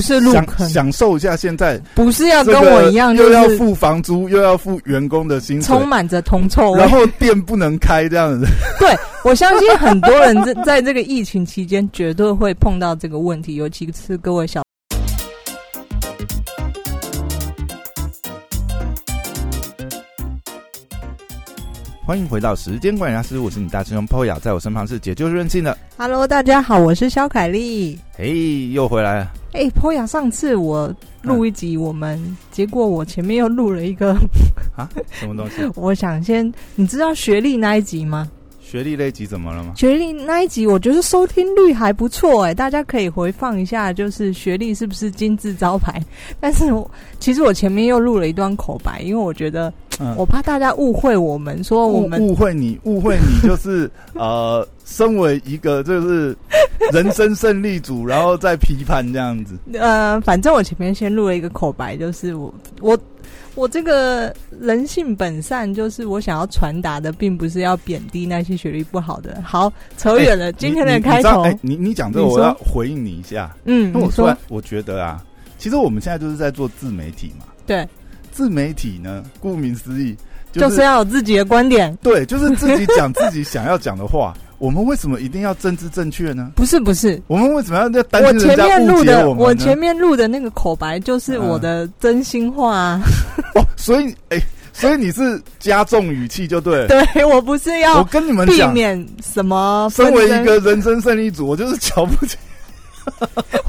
不是入享坑，享受一下现在不是要跟我一样，又要付房租，又要付员工的薪水充，满着铜臭味然。后店不能开这样子。对我相信很多人在在这个疫情期间绝对会碰到这个问题，尤其是各位小。欢迎回到时间管理大师，我是你大师兄 Poya，在我身旁是解救任性的，Hello，大家好，我是肖凯丽。嘿，又回来了。哎、y a 上次我录一集，我们、结果我前面又录了一个，啊，什么东西？我想先，你知道学历那一集吗？学历那一集怎么了吗？学历那一集，我觉得收听率还不错哎，大家可以回放一下，就是学历是不是金字招牌？但是我其实我前面又录了一段口白，因为我觉得嗯我怕大家误会我们，说我误们误会你，误会你就是 呃，身为一个就是人生胜利组，然后再批判这样子。呃，反正我前面先录了一个口白，就是我我我这个人性本善，就是我想要传达的，并不是要贬低那些学历不好的。好，扯远了，今天的开头，哎，你你讲这个，我要回应你一下。嗯，那我说突然我觉得啊，其实我们现在就是在做自媒体嘛。对，自媒体呢，顾名思义，就是是要有自己的观点，对，就是自己讲自己想要讲的话。我们为什么一定要政治正确呢？不是不是。我们为什么要在担我前心人家误面录的，解我们呢？我前面录的那个口白就是嗯我的真心话、啊，哦，所以哎、所以你是加重语气就对了。对我不是要我跟你们讲，避免什么身为一个人生胜利组，我就是瞧不起，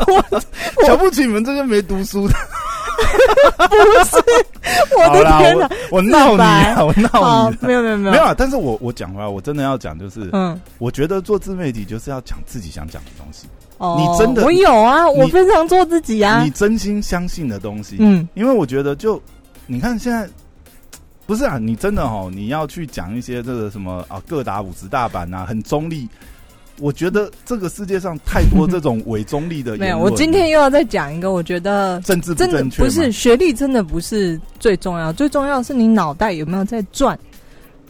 我瞧不起你们这些没读书的。不是 我的天哪我！闹你啊，我闹你，啊。没有没有没没有啊，但是我我讲回来，我真的要讲，就是、嗯。我觉得做自媒体就是要讲自己想讲的东西，哦，你真的我有啊，我非常做自己啊你。真心相信的东西。嗯，因为我觉得就你看现在。不是啊，你真的哦，你要去讲一些这个什么啊，各打五十大板啊，很中立。我觉得这个世界上太多这种伪中立的言 没有，我今天又要再讲一个，我觉得政治不真的正确不是学历，真的不是最重要，最重要是你脑袋有没有在转。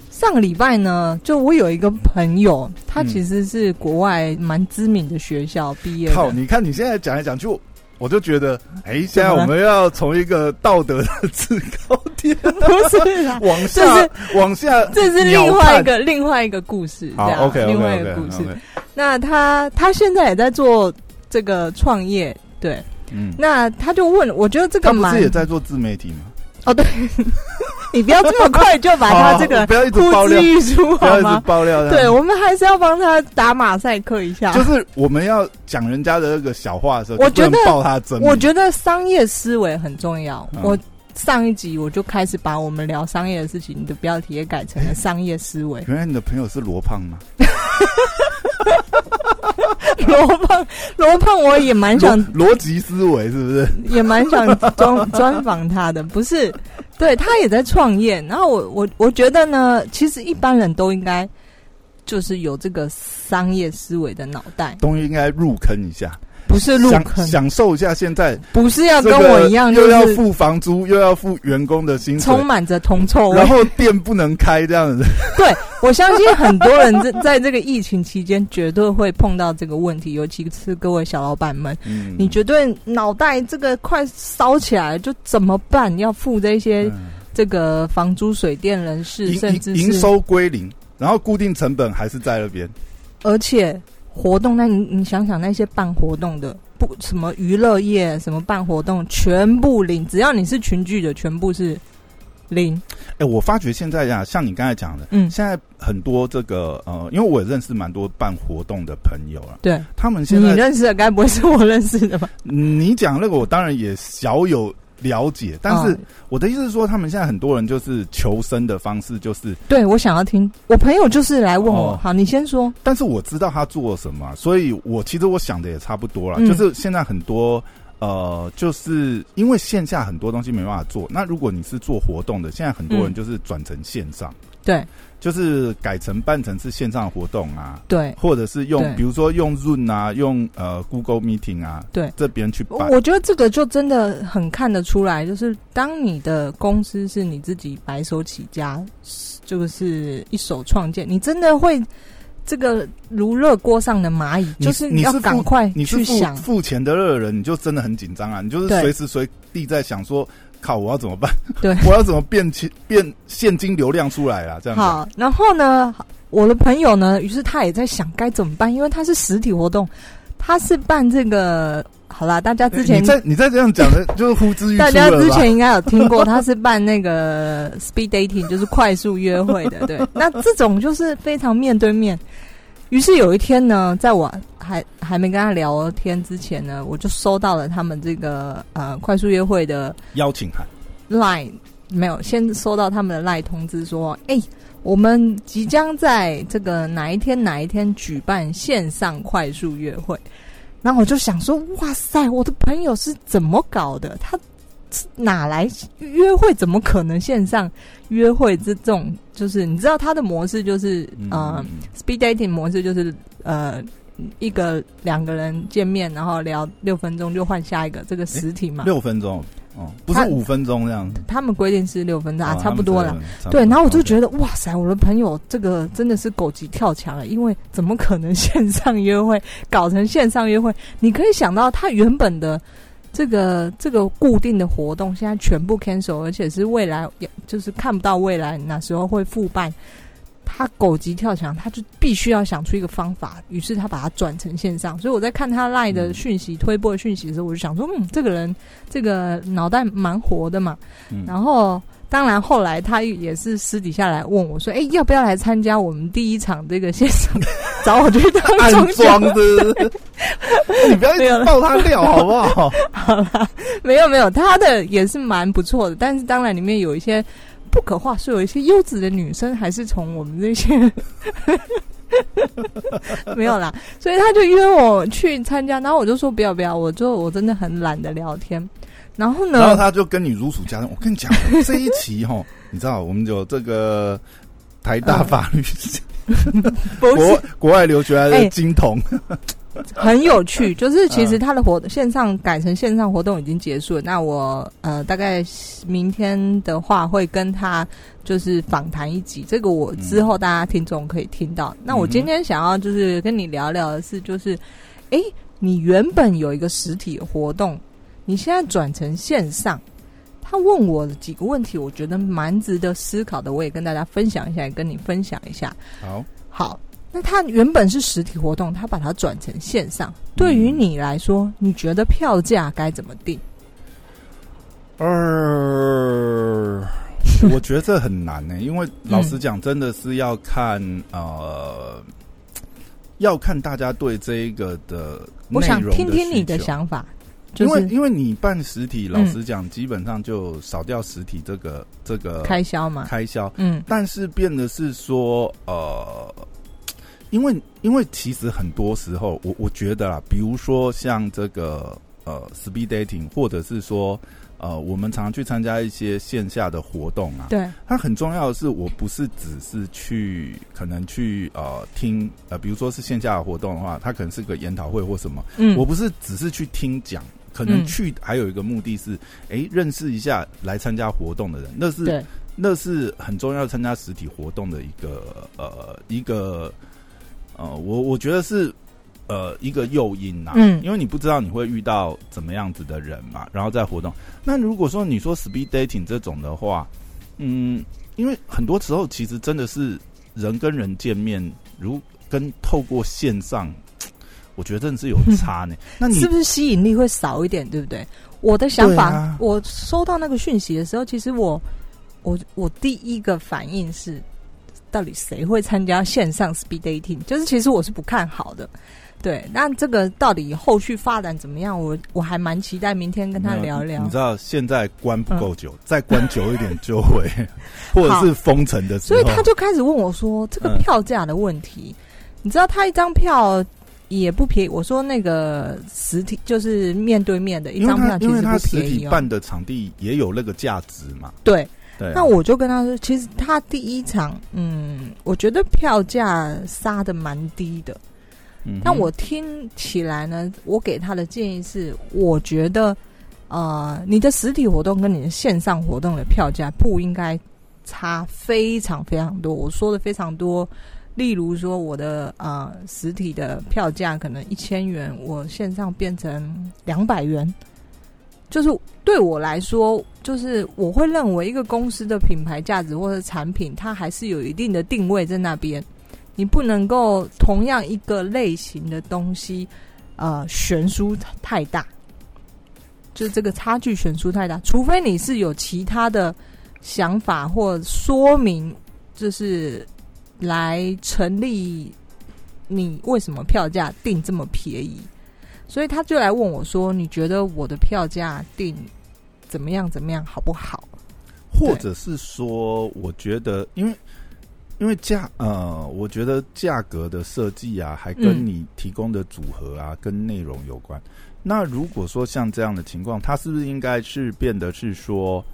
上个礼拜呢，就我有一个朋友，他嗯其实是国外蛮知名的学校毕业靠！的。你看你现在讲来讲去，我就觉得，哎，现在我们要从一个道德的制高点 不是，往 下往下，这是另外一。个另外一个故事，好这样，OK 另外一个故事。那他他现在也在做这个创业，对。嗯，那他就问，我觉得这个他不是也在做自媒体吗？哦，对，你不要这么快就把 他这个不要一直呼爆料不要一直？爆料。对，我们还是要帮他打马赛克一下。就是我们要讲人家的那个小话的时候，我觉得爆他真。我觉得商业思维很重要。嗯我上一集我就开始把我们聊商业的事情的标题也改成了商业思维。原来你的朋友是罗胖吗？罗胖，罗胖，我也蛮想逻逻辑思维是不是？也蛮想专专访他的，不是？对他也在创业，然后我我我觉得呢，其实一般人都应该就是有这个商业思维的脑袋，都应该入坑一下，不是入享坑，享受一下现在不是要跟我一样，就是又要付房租，又要付员工的薪水充，满着铜臭味然。后店不能开这样子。对我相信很多人在 在这个疫情期间绝对会碰到这个问题，尤其是各位小老板们，嗯你绝对脑袋这个快烧起来了，就怎么办？要付这些嗯这个房租、水电、人事，甚至营收归零，然后固定成本还是在那边。而且活动，那你你想想那些办活动的，不什么娱乐业，什么办活动，全部零，只要你是群聚的，全部是零。哎、我发觉现在呀，像你刚才讲的，嗯，现在很多这个呃，因为我也认识蛮多办活动的朋友啊，对，他们现在你认识的该不会是我认识的吧？你讲那个，我当然也小有了解，但是哦我的意思是说，他们现在很多人就是求生的方式，就是，对我想要听，我朋友就是来问我，哦。好，你先说。但是我知道他做了什么啊，所以我其实我想的也差不多了，嗯。就是现在很多。呃，就是因为线下很多东西没办法做，那如果你是做活动的，现在很多人嗯。就是转成线上，对就是改成办成是线上活动啊，对或者是用比如说用 Zoom 啊，用呃 Google Meeting 啊，对，这边去办。我觉得这个就真的很看得出来，就是当你的公司是你自己白手起家，就是一手创建，你真的会这个如热锅上的蚂蚁，就是你是付赶快你是付去想。付钱的热人，你就真的很紧张啊！你就是对随时随地在想说，靠，我要怎么办？对 我要怎么变钱变现金流量出来啦？这样子。好，然后呢，我的朋友呢，于是他也在想该怎么办，因为他是实体活动，他是办这个。好啦，大家之前你在你在这样讲的，就是呼之欲出大家之？前应该有 听过，他是办那个 speed dating，就是快速约会的。对，那这种就是非常面对面。于是有一天呢，在我还还没跟他聊天之前呢，我就收到了他们这个呃快速约会的邀请函，line 没有，先收到他们的 line 通知说，哎、我们即将在这个哪一天哪一天举办线上快速约会。然后我就想说，哇塞，我的朋友是怎么搞的？他哪来约会？怎么可能线上约会？这这种就是你知道他的模式就是嗯 speed dating 模式就是呃一个两个人见面，然后聊六分钟就换下一个这个实体嘛。六分钟哦，不是五分钟这样子他们规定是六分钟啊，哦差不多了。。对，然后我就觉得哇塞，我的朋友这个真的是狗急跳墙了，因为怎么可能线上约会搞成线上约会？你可以想到他原本的这个这个固定的活动，现在全部 cancel，而且是未来就是看不到未来哪时候会复办。他狗急跳墙，他就必须要想出一个方法，于是他把它转成线上。所以我在看他赖的讯息、推播的讯息的时候，我就想说，嗯，这个人这个脑袋蛮活的嘛。嗯然后，当然后来他也是私底下来问我说：“哎、要不要来参加我们第一场这个线上？找我去当暗中装的，你不要一直爆他料好不好？好啦，没有没有，他的也是蛮不错的，但是当然里面有一些不可话说，有一些优质的女生还是从我们这些 没有啦，所以他就约我去参加，然后我就说不要不要，我就我真的很懒得聊天。然后呢，然后他就跟你如数家珍。我跟你讲，这一期哈，你知道我们有这个 台大法律 国国外留学的金童，很有趣，就是其嗯实他的活线上改成线上活动已经结束了。那我呃大概明天的话会跟他就是访谈一集，这个我之后大家听众可以听到。那我今天想要就是跟你聊聊的是，就是诶，你原本有一个实体活动，你现在转成线上。他问我的几个问题，我觉得蛮值得思考的，我也跟大家分享一下，也跟你分享一下。好，好，那他原本是实体活动，他把它转成线上，对于你来说，你觉得票价该怎么定？呃，我觉得这很难呢、因为老实讲，真的是要看呃，要看大家对这一个的我想听听你的想法，就是因为因为你办实体，嗯老实讲，基本上就少掉实体这个这个开销嘛。开销，嗯但是变的是说，呃，因为因为其实很多时候，我我觉得啊，比如说像这个呃 speed dating，或者是说呃，我们常常去参加一些线下的活动啊，对，它很重要的是，我不是只是去可能去呃听呃，比如说是线下的活动的话，它可能是个研讨会或什么，嗯，我不是只是去听讲。可能嗯。去还有一个目的是，哎、认识一下来参加活动的人，那是，那是很重要参加实体活动的一个呃一个呃，我我觉得是呃一个诱因呐、嗯。因为你不知道你会遇到怎么样子的人嘛，然后在活动。那如果说你说 speed dating 这种的话，嗯，因为很多时候其实真的是人跟人见面，如跟透过线上，我觉得真的是有差呢。那你是不是吸引力会少一点，对不对？我的想法，啊我收到那个讯息的时候，其实我我我第一个反应是，到底谁会参加线上 speed dating？就是其实我是不看好的。对，那这个到底后续发展怎么样？我我还蛮期待明天跟他聊聊你。知道现在关不够久，再关久一点就会，或者是封城的时候，所以他就开始问我说：“这个嗯票价的问题，你知道他一张票也不便宜。”我说：“那个实体就是面对面的一张票其实不他实体便宜哦。办的场地也有那个价值嘛，”对，对啊。那我就跟他说，其实他第一场，嗯，我觉得票价杀的蛮低的。嗯，但我听起来呢，我给他的建议是，我觉得，呃，你的实体活动跟你的线上活动的票价不应该差非常非常多。我说的非常多，例如说我的呃实体的票价可能一千元，我线上变成两百元，就是对我来说，就是我会认为一个公司的品牌价值或者产品，它还是有一定的定位在那边。你不能够同样一个类型的东西，呃，悬殊太大，就这个差距悬殊太大。除非你是有其他的想法或说明，就是来成立你为什么票价定这么便宜。所以他就来问我说：“你觉得我的票价定怎么样？怎么样好不好？”或者是说，我觉得因为。因为价呃，我觉得价格的设计啊，还跟你提供的组合啊，跟内容有关。那如果说像这样的情况，他是不是应该是变得是说，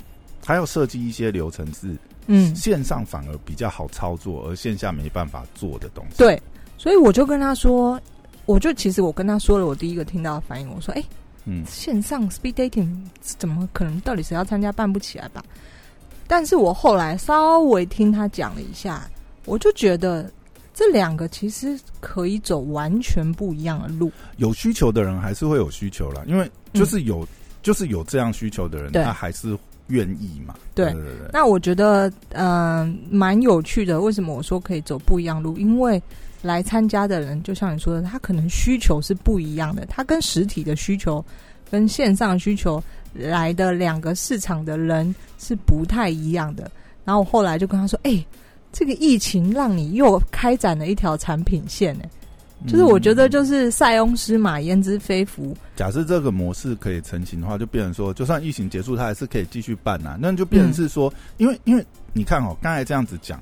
他要设计一些流程是，嗯，线上反而比较好操作，而线下没办法做的东西。对，所以我就跟他说，我就其实我跟他说了，我第一个听到的反应，我说，哎，嗯，线上 speed dating 怎么可能？到底谁要参加办不起来吧？但是我后来稍微听他讲了一下。我就觉得这两个其实可以走完全不一样的路。有需求的人还是会有需求啦，因为就是有就是有这样需求的人，他还是愿意嘛。对对对。那我觉得嗯蛮有趣的。为什么我说可以走不一样路？因为来参加的人，就像你说的，他可能需求是不一样的。他跟实体的需求跟线上需求来的两个市场的人是不太一样的。然后我后来就跟他说：“哎。”这个疫情让你又开展了一条产品线呢，就是我觉得就是塞翁失马焉知非福。假设这个模式可以成型的话，就变成说，就算疫情结束，它还是可以继续办呐。那就变成是说，因为因为你看哦，刚才这样子讲，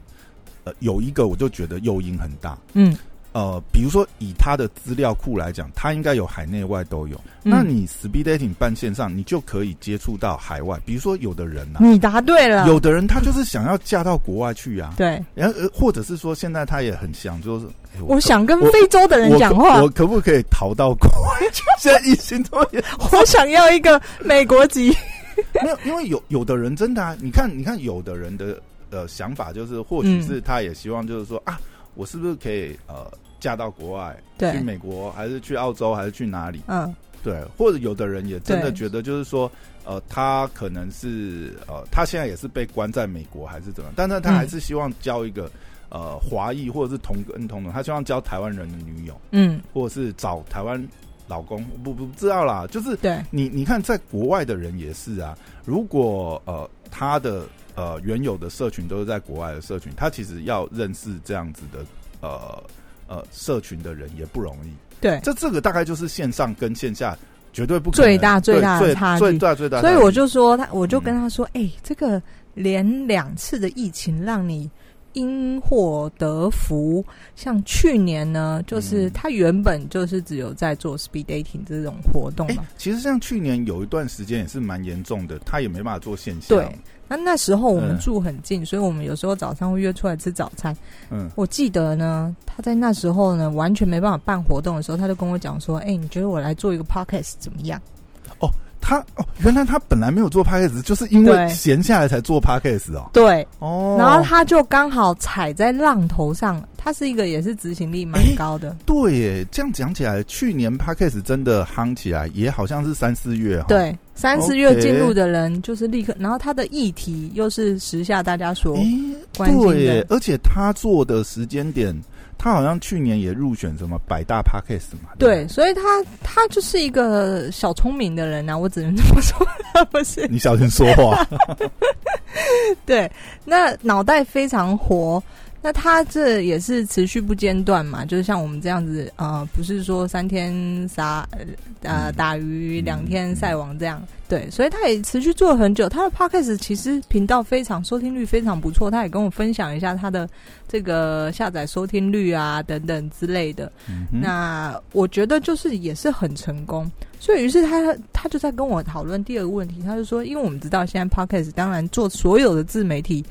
呃，有一个我就觉得诱因很大，嗯。呃，比如说以他的资料库来讲，他应该有海内外都有。那你 speed dating 办线上，你就可以接触到海外。比如说有的人呢，你答对了，有的人他就是想要嫁到国外去呀。对，然后或者是说现在他也很想，就是我想跟非洲的人讲话，我可不可以逃到国外 去？现在疫情多严，我想要一个美国籍。没有，因为有有的人真的啊，你看，你看，有的人的呃想法就是，或许是他也希望就是说啊，我是不是可以呃。嫁到国外，去美国还是去澳洲还是去哪里？嗯，对，或者有的人也真的觉得，就是说，呃，他可能是呃，他现在也是被关在美国还是怎么，但是他还是希望交一个呃华裔或者是同根同种，他希望交台湾人的女友，嗯，或者是找台湾老公，不不知道啦，就是对，你你看，在国外的人也是啊，如果呃他的呃原有的社群都是在国外的社群，他其实要认识这样子的呃。呃，社群的人也不容易。对，这这个大概就是线上跟线下绝对不最大最大的差距，最大最大。所以我就说他，我就跟他说，哎，这个连两次的疫情让你因祸得福。像去年呢，就是他原本就是只有在做 speed dating 这种活动嘛。其实像去年有一段时间也是蛮严重的，他也没办法做线下。对。那那时候我们住很近，所以我们有时候早上会约出来吃早餐。嗯，我记得呢，他在那时候呢完全没办法办活动的时候，他就跟我讲说：“哎，你觉得我来做一个 podcast 怎么样？”哦，他哦，原来他本来没有做 podcast，就是因为闲下来才做 podcast 哦。对，哦，然后他就刚好踩在浪头上。他是一个也是执行力蛮高的。对，耶，这样讲起来，去年 podcast 真的夯起来，也好像是三四月。对，三四月进入的人就是立刻，然后他的议题又是时下大家所关心的，而且他做的时间点。他好像去年也入选什么百大 podcast 嘛？对，所以他他就是一个小聪明的人呐，我只能这么说，不是？你小心说话。对，那脑袋非常活。那他这也是持续不间断嘛，就是像我们这样子，呃，不是说三天杀呃打鱼两天晒网这样，对，所以他也持续做了很久。他的 podcast 其实频道非常收听率非常不错，他也跟我分享一下他的这个下载收听率啊等等之类的。那我觉得就是也是很成功，所以于是他他就在跟我讨论第二个问题，他就说，因为我们知道现在 podcast 当然做所有的自媒体。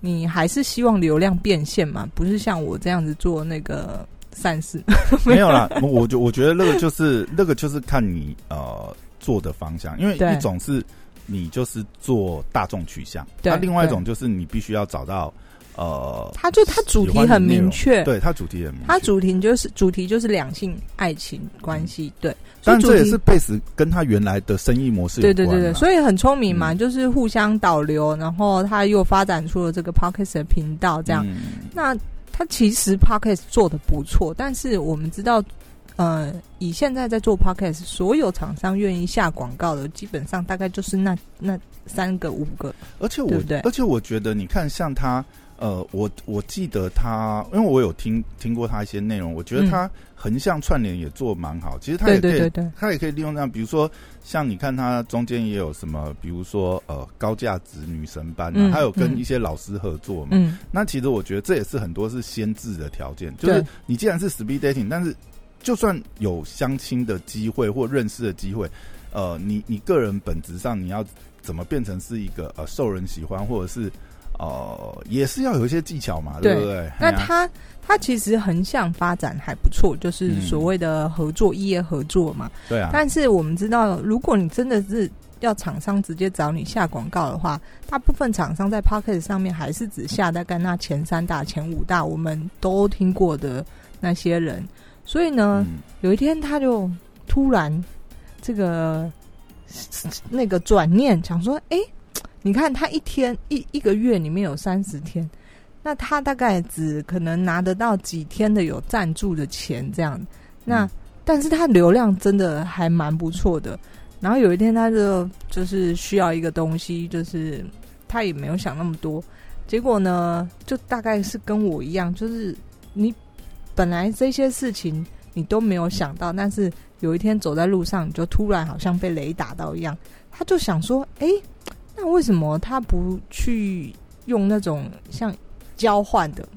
你还是希望流量变现嘛？不是像我这样子做那个善事。没有啦，我就我觉得那个就是那个就是看你呃做的方向，因为一种是你就是做大众取向，那另外一种就是你必须要找到呃，他就他主题很明确，对他主题很明确，他主题就是主题就是两性爱情关系，对。但这也是贝斯跟他原来的生意模式对对对对，所以很聪明嘛，就是互相导流，然后他又发展出了这个 podcast 的频道，这样。那他其实 podcast 做的不错，但是我们知道，呃，以现在在做 podcast，所有厂商愿意下广告的，基本上大概就是那那三个五个，而且我对，而且我觉得你看像他。呃，我我记得他，因为我有听听过他一些内容，我觉得他横向串联也做蛮好。其实他也可以，他也可以利用这样，比如说像你看他中间也有什么，比如说呃高价值女神班啊，还有跟一些老师合作嘛。嗯，那其实我觉得这也是很多是先制的条件，就是你既然是 speed dating，但是就算有相亲的机会或认识的机会，呃，你你个人本质上你要怎么变成是一个呃受人喜欢，或者是。哦，也是要有一些技巧嘛，对不对？那他他其实横向发展还不错，就是所谓的合作业合作嘛。对啊。但是我们知道，如果你真的是要厂商直接找你下广告的话，大部分厂商在 Pocket 上面还是只下大概那前三大、前五大，我们都听过的那些人。所以呢，有一天他就突然这个那个转念，想说，哎。你看他一天一一个月里面有三十天，那他大概只可能拿得到几天的有赞助的钱这样。那但是他流量真的还蛮不错的。然后有一天他就就是需要一个东西，就是他也没有想那么多。结果呢，就大概是跟我一样，就是你本来这些事情你都没有想到，但是有一天走在路上，你就突然好像被雷打到一样。他就想说，哎。那为什么他不去用那种像交换的？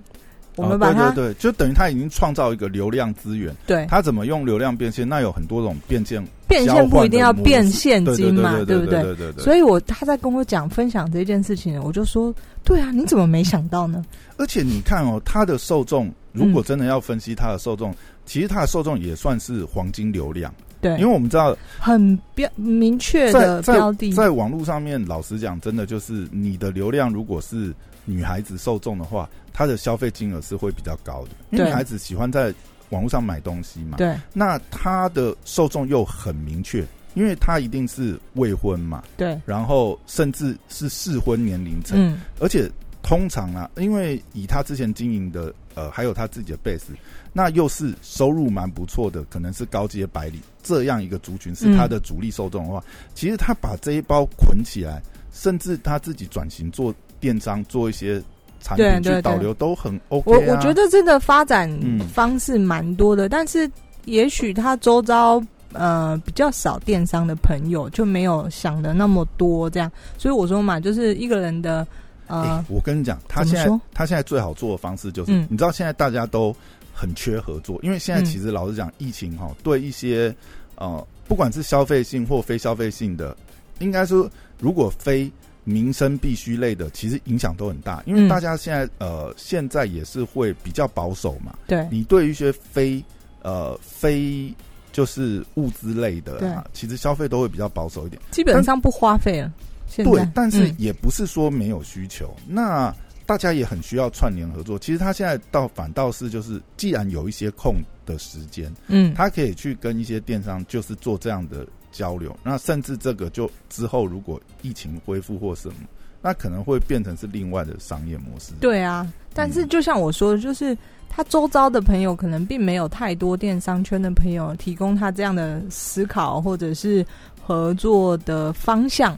我们把它对，就等于他已经创造一个流量资源。对，他怎么用流量变现？那有很多种变现。变现不一定要变现金嘛，对不对？对对对。所以我他在跟我讲分享这件事情，我就说：对啊，你怎么没想到呢？而且你看哦，他的受众如果真的要分析它的受众，其实它的受众也算是黄金流量。对，因为我们知道很标明确的标的，在网络上面，老实讲，真的就是你的流量如果是女孩子受众的话，她的消费金额是会比较高的，因为女孩子喜欢在网络上买东西嘛。对，那她的受众又很明确，因为她一定是未婚嘛。对，然后甚至是适婚年龄层，嗯，而且通常啊，因为以他之前经营的呃，还有他自己的 base。那又是收入蛮不错的，可能是高阶白领这样一个族群是他的主力受众的话，其实他把这一包捆起来，甚至他自己转型做电商，做一些产品去导流都很 OK。我我觉得这个发展方式蛮多的，但是也许他周遭呃比较少电商的朋友就没有想的那么多这样，所以我说嘛，就是一个人的呃，我跟你讲，他现在他现在最好做的方式就是，你知道现在大家都。很缺合作，因为现在其实老实讲，疫情哈对一些呃，不管是消费性或非消费性的，应该说如果非民生必须类的，其实影响都很大。因为大家现在呃，现在也是会比较保守嘛。对，你对于一些非呃非就是物资类的，其实消费都会比较保守一点，基本上不花费了。对，但是也不是说没有需求。那大家也很需要串联合作。其实他现在倒反倒是就是，既然有一些空的时间，嗯，他可以去跟一些电商就是做这样的交流。那甚至这个就之后如果疫情恢复或什么，那可能会变成是另外的商业模式。对啊，但是就像我说的，就是他周遭的朋友可能并没有太多电商圈的朋友提供他这样的思考或者是合作的方向。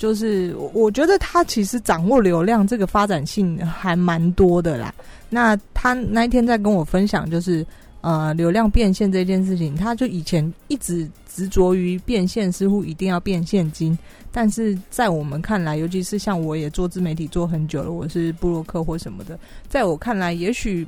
就是我觉得他其实掌握流量这个发展性还蛮多的啦。那他那一天在跟我分享，就是呃流量变现这件事情，他就以前一直执着于变现，似乎一定要变现金。但是在我们看来，尤其是像我也做自媒体做很久了，我是布洛克或什么的，在我看来，也许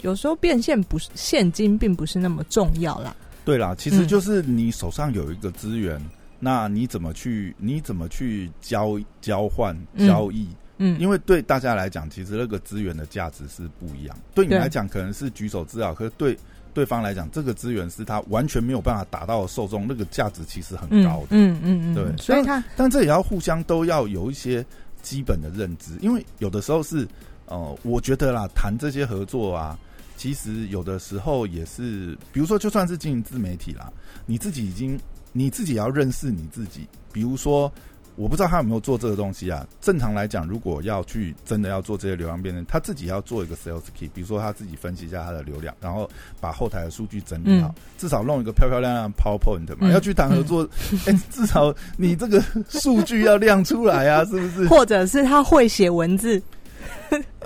有时候变现不是现金，并不是那么重要啦。对啦，其实就是你手上有一个资源。那你怎么去？你怎么去交交换交易？嗯，因为对大家来讲，其实那个资源的价值是不一样。对你来讲，可能是举手之劳，可是对对方来讲，这个资源是他完全没有办法达到的受众，那个价值其实很高的。嗯嗯嗯，对。所以他，但这也要互相都要有一些基本的认知，因为有的时候是呃，我觉得啦，谈这些合作啊，其实有的时候也是，比如说就算是经营自媒体啦，你自己已经你自己要认识你自己，比如说。我不知道他有没有做这个东西啊？正常来讲，如果要去真的要做这些流量变现，他自己要做一个 sales key，比如说他自己分析一下他的流量，然后把后台的数据整理好，至少弄一个漂漂亮亮 PowerPoint 嘛。要去谈合作，哎，至少你这个数据要亮出来啊，是不是？或者是他会写文字。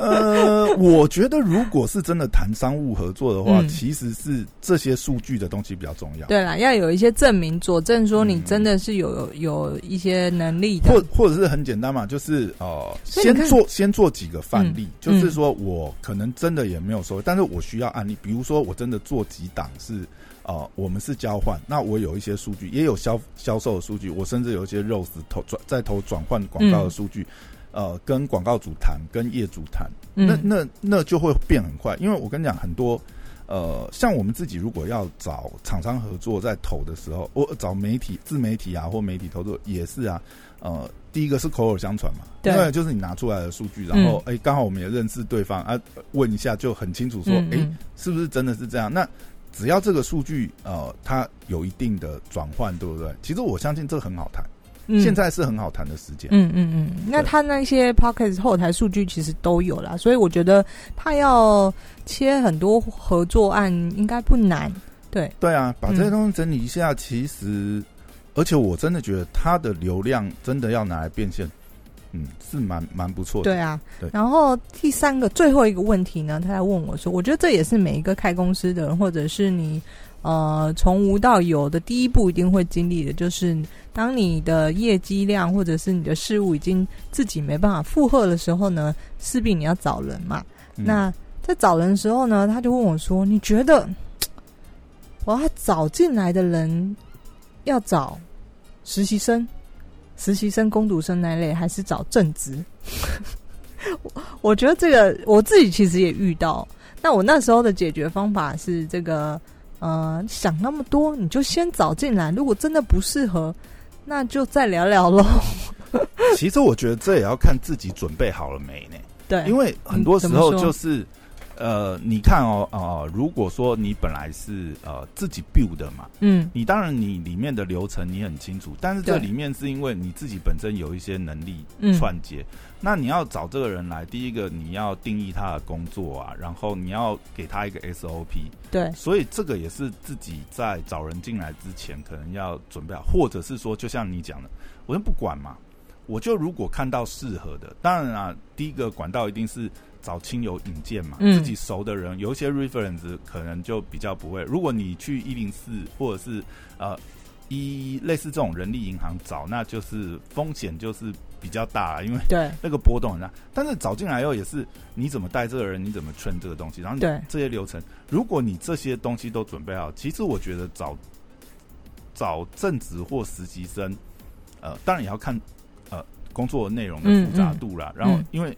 呃，我觉得如果是真的谈商务合作的话，其实是这些数据的东西比较重要。对啦，要有一些证明佐证，说你真的是有有一些能力的，或或者是很简单嘛，就是哦，先做先做几个范例，就是说我可能真的也没有收，但是我需要案例，比如说我真的做几档是哦，我们是交换，那我有一些数据，也有销销售的数据，我甚至有一些 rose 投转在投转换广告的数据。呃，跟广告主谈，跟业主谈，那那那就会变很快。因为我跟你讲，很多呃，像我们自己如果要找厂商合作在投的时候，我找媒体、自媒体啊，或媒体投作也是啊。呃，第一个是口耳相传嘛，对，就是你拿出来的数据，然后哎，刚好我们也认识对方啊，问一下就很清楚说，哎，是不是真的是这样？那只要这个数据呃，它有一定的转换，对不对？其实我相信这个很好谈。现在是很好谈的时间。嗯嗯嗯，那他那些 p o c k e t 后台数据其实都有啦，所以我觉得他要切很多合作案应该不难。对对啊，把这些东西整理一下，其实而且我真的觉得他的流量真的要拿来变现，嗯，是蛮蛮不错的。对啊，对。然后第三个最后一个问题呢，他在问我说，我觉得这也是每一个开公司的人，或者是你。呃，从无到有的第一步一定会经历的，就是当你的业绩量或者是你的事物已经自己没办法负荷的时候呢，势必你要找人嘛。那在找人的时候呢，他就问我说：“你觉得我要找进来的人要找实习生、实习生、工读生那类，还是找正职？” 我我觉得这个我自己其实也遇到。那我那时候的解决方法是这个。呃，想那么多，你就先找进来。如果真的不适合，那就再聊聊喽。其实我觉得这也要看自己准备好了没呢。对，因为很多时候就是，呃，你看哦，哦，如果说你本来是呃自己 build 的嘛，嗯，你当然你里面的流程你很清楚，但是这里面是因为你自己本身有一些能力串接。那你要找这个人来，第一个你要定义他的工作啊，然后你要给他一个 SOP。对，所以这个也是自己在找人进来之前可能要准备好，或者是说，就像你讲的，我先不管嘛，我就如果看到适合的，当然啊，第一个管道一定是找亲友引荐嘛，自己熟的人，有一些 reference 可能就比较不会。如果你去一零四或者是呃一类似这种人力银行找，那就是风险就是。比较大，因为对 那个波动很大。但是找进来以后也是，你怎么带这个人，你怎么劝这个东西，然后对这些流程，如果你这些东西都准备好，其实我觉得找找正职或实习生，呃，当然也要看呃工作内容的复杂度啦。然后因为。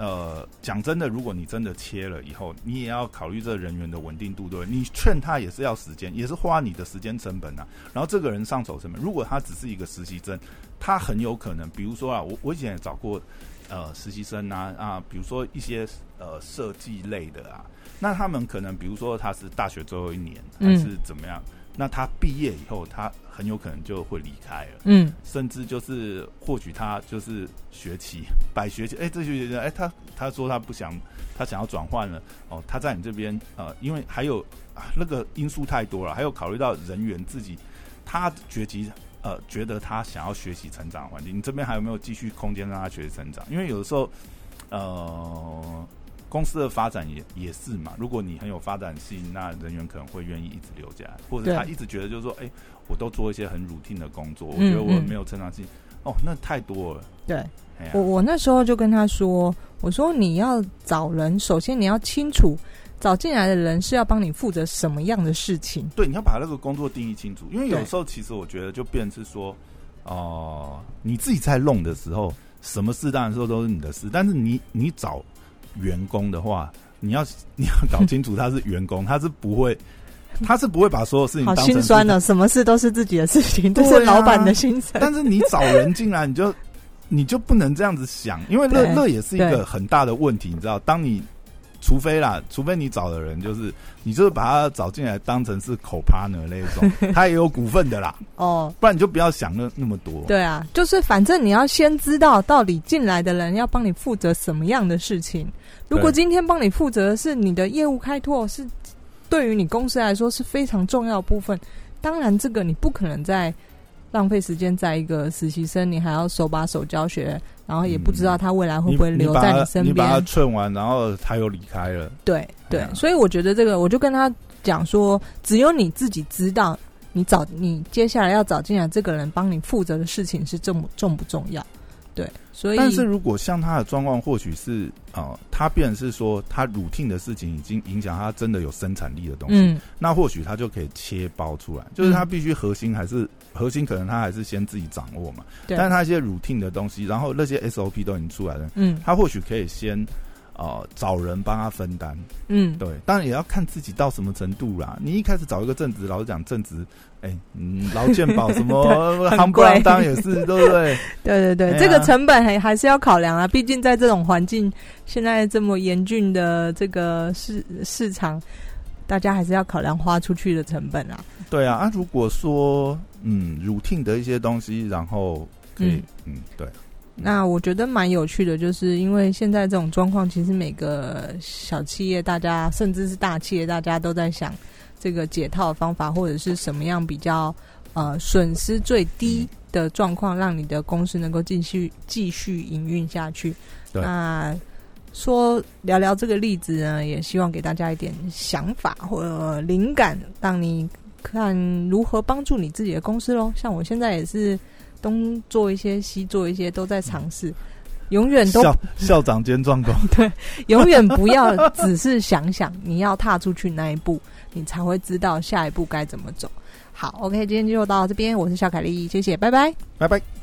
呃，讲真的，如果你真的切了以后，你也要考虑这人员的稳定度，对你劝他也是要时间，也是花你的时间成本啊。然后这个人上手成本，如果他只是一个实习生，他很有可能，比如说啊，我我以前也找过呃实习生啊啊，比如说一些呃设计类的啊，那他们可能比如说他是大学最后一年还是怎么样。那他毕业以后，他很有可能就会离开了，嗯，甚至就是或许他就是学期 百学期，哎，这学期哎，他他说他不想，他想要转换了，哦，他在你这边，呃，因为还有啊那个因素太多了，还有考虑到人员自己，他学习，呃，觉得他想要学习成长环境，你这边还有没有继续空间让他学习成长？因为有的时候，呃。公司的发展也也是嘛，如果你很有发展性，那人员可能会愿意一直留下来，或者他一直觉得就是说，哎，我都做一些很 routine 的工作，我觉得我没有成长性，哦，那太多了。对，我我那时候就跟他说，我说你要找人，首先你要清楚找进来的人是要帮你负责什么样的事情。对，你要把那个工作定义清楚，因为有时候其实我觉得就变是说，哦，你自己在弄的时候，什么事当然说都是你的事，但是你你找。员工的话，你要 你要搞清楚他是员工，他是不会，他是不会把所有事情好心酸的，什么事都是自己的事情，都是老板的心声。但是你找人进来，你就你就不能这样子想，因为乐对乐也是一个很大的问题，你知道，当你除非啦，除非你找的人就是你就是把他找进来当成是口 partner 那一种，他也有股份的啦，哦，不然你就不要想那那么多。对啊，就是反正你要先知道到底进来的人要帮你负责什么样的事情。如果今天帮你负责的是你的业务开拓，是对于你公司来说是非常重要的部分。当然，这个你不可能再浪费时间在一个实习生，你还要手把手教学，然后也不知道他未来会不会留在把他身你把他边。劝完，然后他又离开了。对对所以我觉得这个，我就跟他讲说，只有你自己知道，你找你接下来要找进来这个人帮你负责的事情是重不重不重要。对，所以但是如果像他的状况，或许是呃，他变成是说他 routine 的事情已经影响他真的有生产力的东西，嗯那或许他就可以切包出来，就是他必须核心还是、核心，可能他还是先自己掌握嘛。但是他一些 routine 的东西，然后那些 SOP 都已经出来了，嗯他或许可以先呃找人帮他分担。嗯，对，当然也要看自己到什么程度啦。你一开始找一个正职，老实讲正职，哎、嗯，劳健保什么 很行不啷贵当也是，对不对？对对对，哎这个成本还还是要考量啊，毕竟在这种环境，现在这么严峻的这个市市场，大家还是要考量花出去的成本啊。对啊，啊，如果说嗯 routine 的一些东西，然后可以嗯。对，那我觉得蛮有趣的，就是因为现在这种状况，其实每个小企业，大家甚至是大企业，大家都在想这个解套的方法，或者是什么样比较呃损失最低的状况，让你的公司能够继续继续营运下去。那说聊聊这个例子呢，也希望给大家一点想法或者灵感，让你看如何帮助你自己的公司喽。像我现在也是东做一些，西做一些，都在尝试。永远都校校长兼壮工，对永远不要只是想想，你要踏出去那一步，你才会知道下一步该怎么走。好，OK，今天就到这边，我是小凯丽，谢谢，拜拜。拜拜。